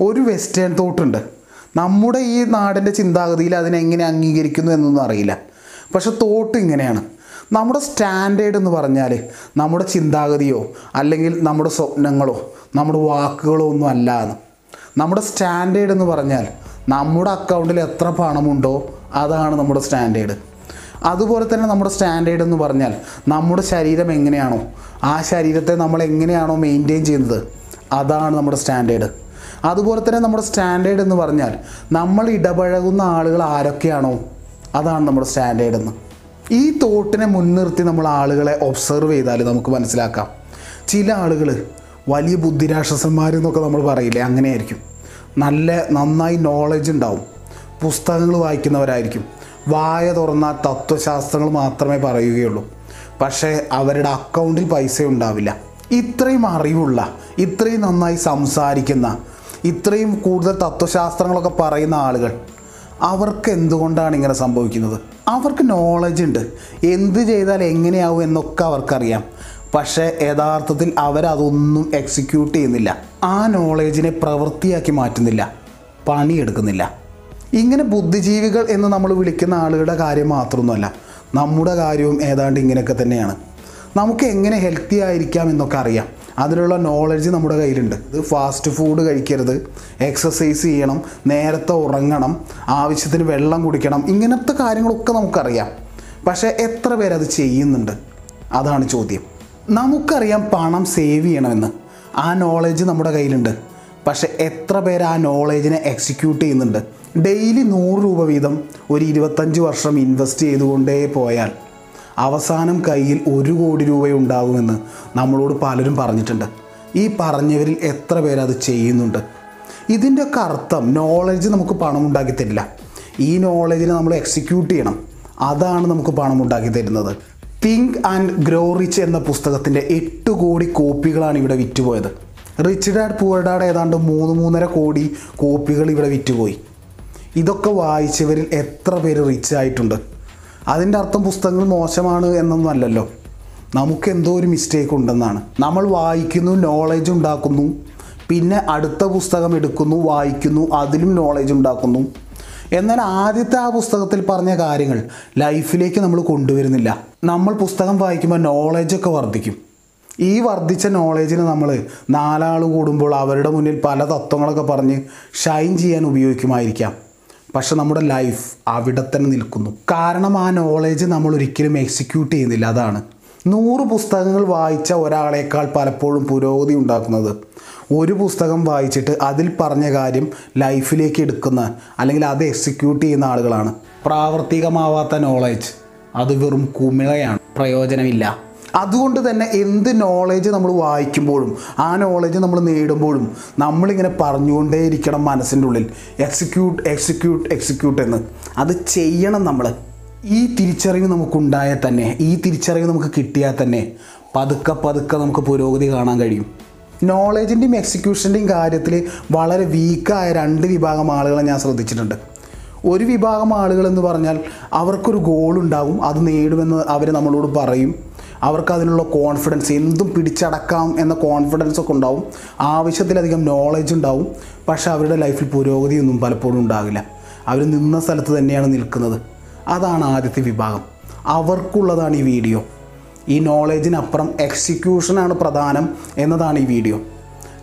ഒരു വെസ്റ്റേൺ തോട്ടുണ്ട്. നമ്മുടെ ഈ നാടിന്റെ ചിന്താഗതിയിൽ അതിനെങ്ങനെ അംഗീകരിക്കുന്നു എന്നൊന്നും അറിയില്ല. പക്ഷെ തോട്ട് ഇങ്ങനെയാണ്. നമ്മുടെ സ്റ്റാൻഡേർഡ് എന്ന് പറഞ്ഞാൽ നമ്മുടെ ചിന്താഗതിയോ അല്ലെങ്കിൽ നമ്മുടെ സ്വപ്നങ്ങളോ നമ്മുടെ വാക്കുകളോ ഒന്നും അല്ല എന്ന്. നമ്മുടെ സ്റ്റാൻഡേർഡ് എന്ന് പറഞ്ഞാൽ നമ്മുടെ അക്കൗണ്ടിൽ എത്ര പണമുണ്ടോ അതാണ് നമ്മുടെ സ്റ്റാൻഡേർഡ്. അതുപോലെ തന്നെ നമ്മുടെ സ്റ്റാൻഡേർഡ് എന്ന് പറഞ്ഞാൽ നമ്മുടെ ശരീരം എങ്ങനെയാണോ ആ ശരീരത്തെ നമ്മൾ എങ്ങനെയാണോ മെയിന്റെയിൻ ചെയ്യുന്നത് അതാണ് നമ്മുടെ സ്റ്റാൻഡേർഡ്. അതുപോലെ തന്നെ നമ്മുടെ സ്റ്റാൻഡേർഡ് എന്ന് പറഞ്ഞാൽ നമ്മൾ ഇടപഴകുന്ന ആളുകൾ ആരൊക്കെയാണോ? അതാണ് നമ്മുടെ സ്റ്റാൻഡേർഡ് എന്ന്. ഈ തോട്ടിനെ മുൻനിർത്തി നമ്മൾ ആളുകളെ ഒബ്സർവ് ചെയ്താൽ നമുക്ക് മനസ്സിലാക്കാം. ചില ആളുകൾ വലിയ ബുദ്ധിരാക്ഷസന്മാരെന്നൊക്കെ നമ്മൾ പറയില്ലേ അങ്ങനെയായിരിക്കും. നല്ല നന്നായി നോളജ് ഉണ്ടാവും. പുസ്തകങ്ങൾ വായിക്കുന്നവരായിരിക്കും. വായ തുറന്ന തത്വശാസ്ത്രങ്ങൾ മാത്രമേ പറയുകയുള്ളൂ. പക്ഷേ അവരുടെ അക്കൗണ്ടിൽ പൈസ ഉണ്ടാവില്ല. ഇത്രയും അറിവുള്ള ഇത്രയും നന്നായി സംസാരിക്കുന്ന ഇത്രയും കൂടുതൽ തത്വശാസ്ത്രങ്ങളൊക്കെ പറയുന്ന ആളുകൾ അവർക്ക് എന്തുകൊണ്ടാണ് ഇങ്ങനെ സംഭവിക്കുന്നത്? അവർക്ക് നോളജ് ഉണ്ട്. എന്ത് ചെയ്താൽ എങ്ങനെയാവും എന്നൊക്കെ അവർക്കറിയാം. പക്ഷേ യഥാർത്ഥത്തിൽ അവരതൊന്നും എക്സിക്യൂട്ട് ചെയ്യുന്നില്ല. ആ നോളേജിനെ പ്രവൃത്തിയാക്കി മാറ്റുന്നില്ല. പണിയെടുക്കുന്നില്ല. ഇങ്ങനെ ബുദ്ധിജീവികൾ എന്ന് നമ്മൾ വിളിക്കുന്ന ആളുകളുടെ കാര്യം മാത്രമൊന്നുമല്ല നമ്മുടെ കാര്യവും ഏതാണ്ട് ഇങ്ങനെയൊക്കെ തന്നെയാണ്. നമുക്ക് എങ്ങനെ ഹെൽത്തി ആയിരിക്കാം എന്നൊക്കെ അറിയാം. അതിനുള്ള നോളജ് നമ്മുടെ കയ്യിലുണ്ട്. ഇത് ഫാസ്റ്റ് ഫുഡ് കഴിക്കരുത്. എക്സസൈസ് ചെയ്യണം. നേരത്തെ ഉറങ്ങണം. ആവശ്യത്തിന് വെള്ളം കുടിക്കണം. ഇങ്ങനത്തെ കാര്യങ്ങളൊക്കെ നമുക്കറിയാം. പക്ഷേ എത്ര പേരത് ചെയ്യുന്നുണ്ട്? അതാണ് ചോദ്യം. നമുക്കറിയാം പണം സേവ് ചെയ്യണമെന്ന്. ആ നോളജ് നമ്മുടെ കയ്യിലുണ്ട്. പക്ഷേ എത്ര പേര് ആ നോളേജിനെ എക്സിക്യൂട്ട് ചെയ്യുന്നുണ്ട്? ഡെയിലി നൂറ് രൂപ വീതം ഒരു ഇരുപത്തഞ്ച് വർഷം ഇൻവെസ്റ്റ് ചെയ്തുകൊണ്ടേ പോയാൽ അവസാനം കയ്യിൽ ഒരു കോടി രൂപയുണ്ടാകുമെന്ന് നമ്മളോട് പലരും പറഞ്ഞിട്ടുണ്ട്. ഈ പറഞ്ഞവരിൽ എത്ര പേരത് ചെയ്യുന്നുണ്ട്? ഇതിന്റെയൊക്കെ അർത്ഥം നോളജ് നമുക്ക് പണം ഉണ്ടാക്കി തരില്ല. ഈ നോളജിനെ നമ്മൾ എക്സിക്യൂട്ട് ചെയ്യണം. അതാണ് നമുക്ക് പണം ഉണ്ടാക്കി തരുന്നത്. തിങ്ക് ആൻഡ് ഗ്രോ റിച്ച് എന്ന പുസ്തകത്തിന്റെ എട്ട് കോടി കോപ്പികളാണ് ഇവിടെ വിറ്റുപോയത്. റിച്ച് ഡാഡ് പുവർ ഡാഡ് ഏതാണ്ട് മൂന്ന് മൂന്നര കോടി കോപ്പികൾ ഇവിടെ വിറ്റുപോയി. ഇതൊക്കെ വായിച്ചവരിൽ എത്ര പേര് റിച്ച് ആയിട്ടുണ്ട്? അതിന്റെ അർത്ഥം പുസ്തകങ്ങൾ മോശമാണ് എന്നൊന്നും അല്ലല്ലോ. നമുക്ക് എന്തോ ഒരു മിസ്റ്റേക്ക് ഉണ്ടെന്നാണ്. നമ്മൾ വായിക്കുന്നു നോളജ് ഉണ്ടാക്കുന്നു പിന്നെ അടുത്ത പുസ്തകം എടുക്കുന്നു വായിക്കുന്നു അതിലും നോളജ് ഉണ്ടാക്കുന്നു. എന്നാൽ ആദ്യത്തെ ആ പുസ്തകത്തിൽ പറഞ്ഞ കാര്യങ്ങൾ ലൈഫിലേക്ക് നമ്മൾ കൊണ്ടുവരുന്നില്ല. നമ്മൾ പുസ്തകം വായിക്കുമ്പോൾ നോളജൊക്കെ വർദ്ധിക്കും. ഈ വർദ്ധിച്ച നോളേജിന് നമ്മൾ നാലാൾ കൂടുമ്പോൾ അവരുടെ മുന്നിൽ പല തത്വങ്ങളൊക്കെ പറഞ്ഞ് ഷൈൻ ചെയ്യാൻ ഉപയോഗിക്കുമായിരിക്കാം. പക്ഷെ നമ്മുടെ ലൈഫ് അവിടെ തന്നെ നിൽക്കുന്നു. കാരണം ആ നോളേജ് നമ്മൾ ഒരിക്കലും എക്സിക്യൂട്ട് ചെയ്യുന്നില്ല. അതാണ്. നൂറ് പുസ്തകങ്ങൾ വായിച്ച ഒരാളേക്കാൾ പലപ്പോഴും പുരോഗതി ഉണ്ടാക്കുന്നത്. ഒരു പുസ്തകം വായിച്ചിട്ട് അതിൽ പറഞ്ഞ കാര്യം ലൈഫിലേക്ക് എടുക്കുന്ന അല്ലെങ്കിൽ അത് എക്സിക്യൂട്ട് ചെയ്യുന്ന ആളുകളാണ്. പ്രാവർത്തികമാവാത്ത നോളേജ് അത് വെറും കുമിളയാണ്. പ്രയോജനമില്ല. അതുകൊണ്ട് തന്നെ എന്ത് നോളേജ് നമ്മൾ വായിക്കുമ്പോഴും ആ നോളേജ് നമ്മൾ നേടുമ്പോഴും നമ്മളിങ്ങനെ പറഞ്ഞുകൊണ്ടേയിരിക്കണം മനസ്സിന്റെ ഉള്ളിൽ. എക്സിക്യൂട്ട് എക്സിക്യൂട്ട് എക്സിക്യൂട്ട് എന്ന്. അത് ചെയ്യണം നമ്മൾ. ഈ തിരിച്ചറിവ് നമുക്കുണ്ടായാൽ തന്നെ ഈ തിരിച്ചറിവ് നമുക്ക് കിട്ടിയാൽ തന്നെ പതുക്കെ പതുക്കെ നമുക്ക് പുരോഗതി കാണാൻ കഴിയും. നോളേജിന്റെയും എക്സിക്യൂഷന്റെയും കാര്യത്തിൽ വളരെ വീക്കായ രണ്ട് വിഭാഗം ആളുകളെ ഞാൻ ശ്രദ്ധിച്ചിട്ടുണ്ട്. ഒരു വിഭാഗം ആളുകൾ എന്ന് പറഞ്ഞാൽ അവർക്കൊരു ഗോൾ ഉണ്ടാകും അത് നേടുമെന്ന് അവർ നമ്മളോട് പറയും. അവർക്ക് അതിനുള്ള കോൺഫിഡൻസ് എന്തും പിടിച്ചടക്കാം എന്ന കോൺഫിഡൻസ് ഒക്കെ ഉണ്ടാവും. ആവശ്യത്തിലധികം നോളജ് ഉണ്ടാവും. പക്ഷേ അവരുടെ ലൈഫിൽ പുരോഗതിയൊന്നും പലപ്പോഴും ഉണ്ടാകില്ല അവർ നിന്ന സ്ഥലത്ത് തന്നെയാണ് നിൽക്കുന്നത്. അതാണ് ആദ്യത്തെ വിഭാഗം. അവർക്കുള്ളതാണ് ഈ വീഡിയോ ഈ നോളേജിനപ്പുറം എക്സിക്യൂഷനാണ് പ്രധാനം എന്നതാണ് ഈ വീഡിയോ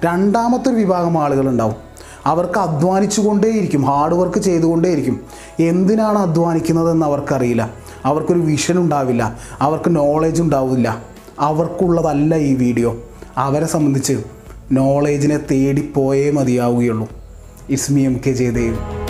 രണ്ടാമത്തെ ഒരു വിഭാഗം ആളുകളുണ്ടാവും അവർക്ക് അധ്വാനിച്ചുകൊണ്ടേയിരിക്കും ഹാർഡ് വർക്ക് ചെയ്തുകൊണ്ടേയിരിക്കും. എന്തിനാണ് അധ്വാനിക്കുന്നതെന്ന് അവർക്കറിയില്ല. അവർക്കൊരു വിഷൻ ഉണ്ടാവില്ല. അവർക്ക് നോളേജ് ഉണ്ടാവില്ല. അവർക്കുള്ളതല്ല ഈ വീഡിയോ അവരെ സംബന്ധിച്ച് നോളേജിനെ തേടിപ്പോയേ മതിയാവുകയുള്ളൂ. Ismi M K Jayadev.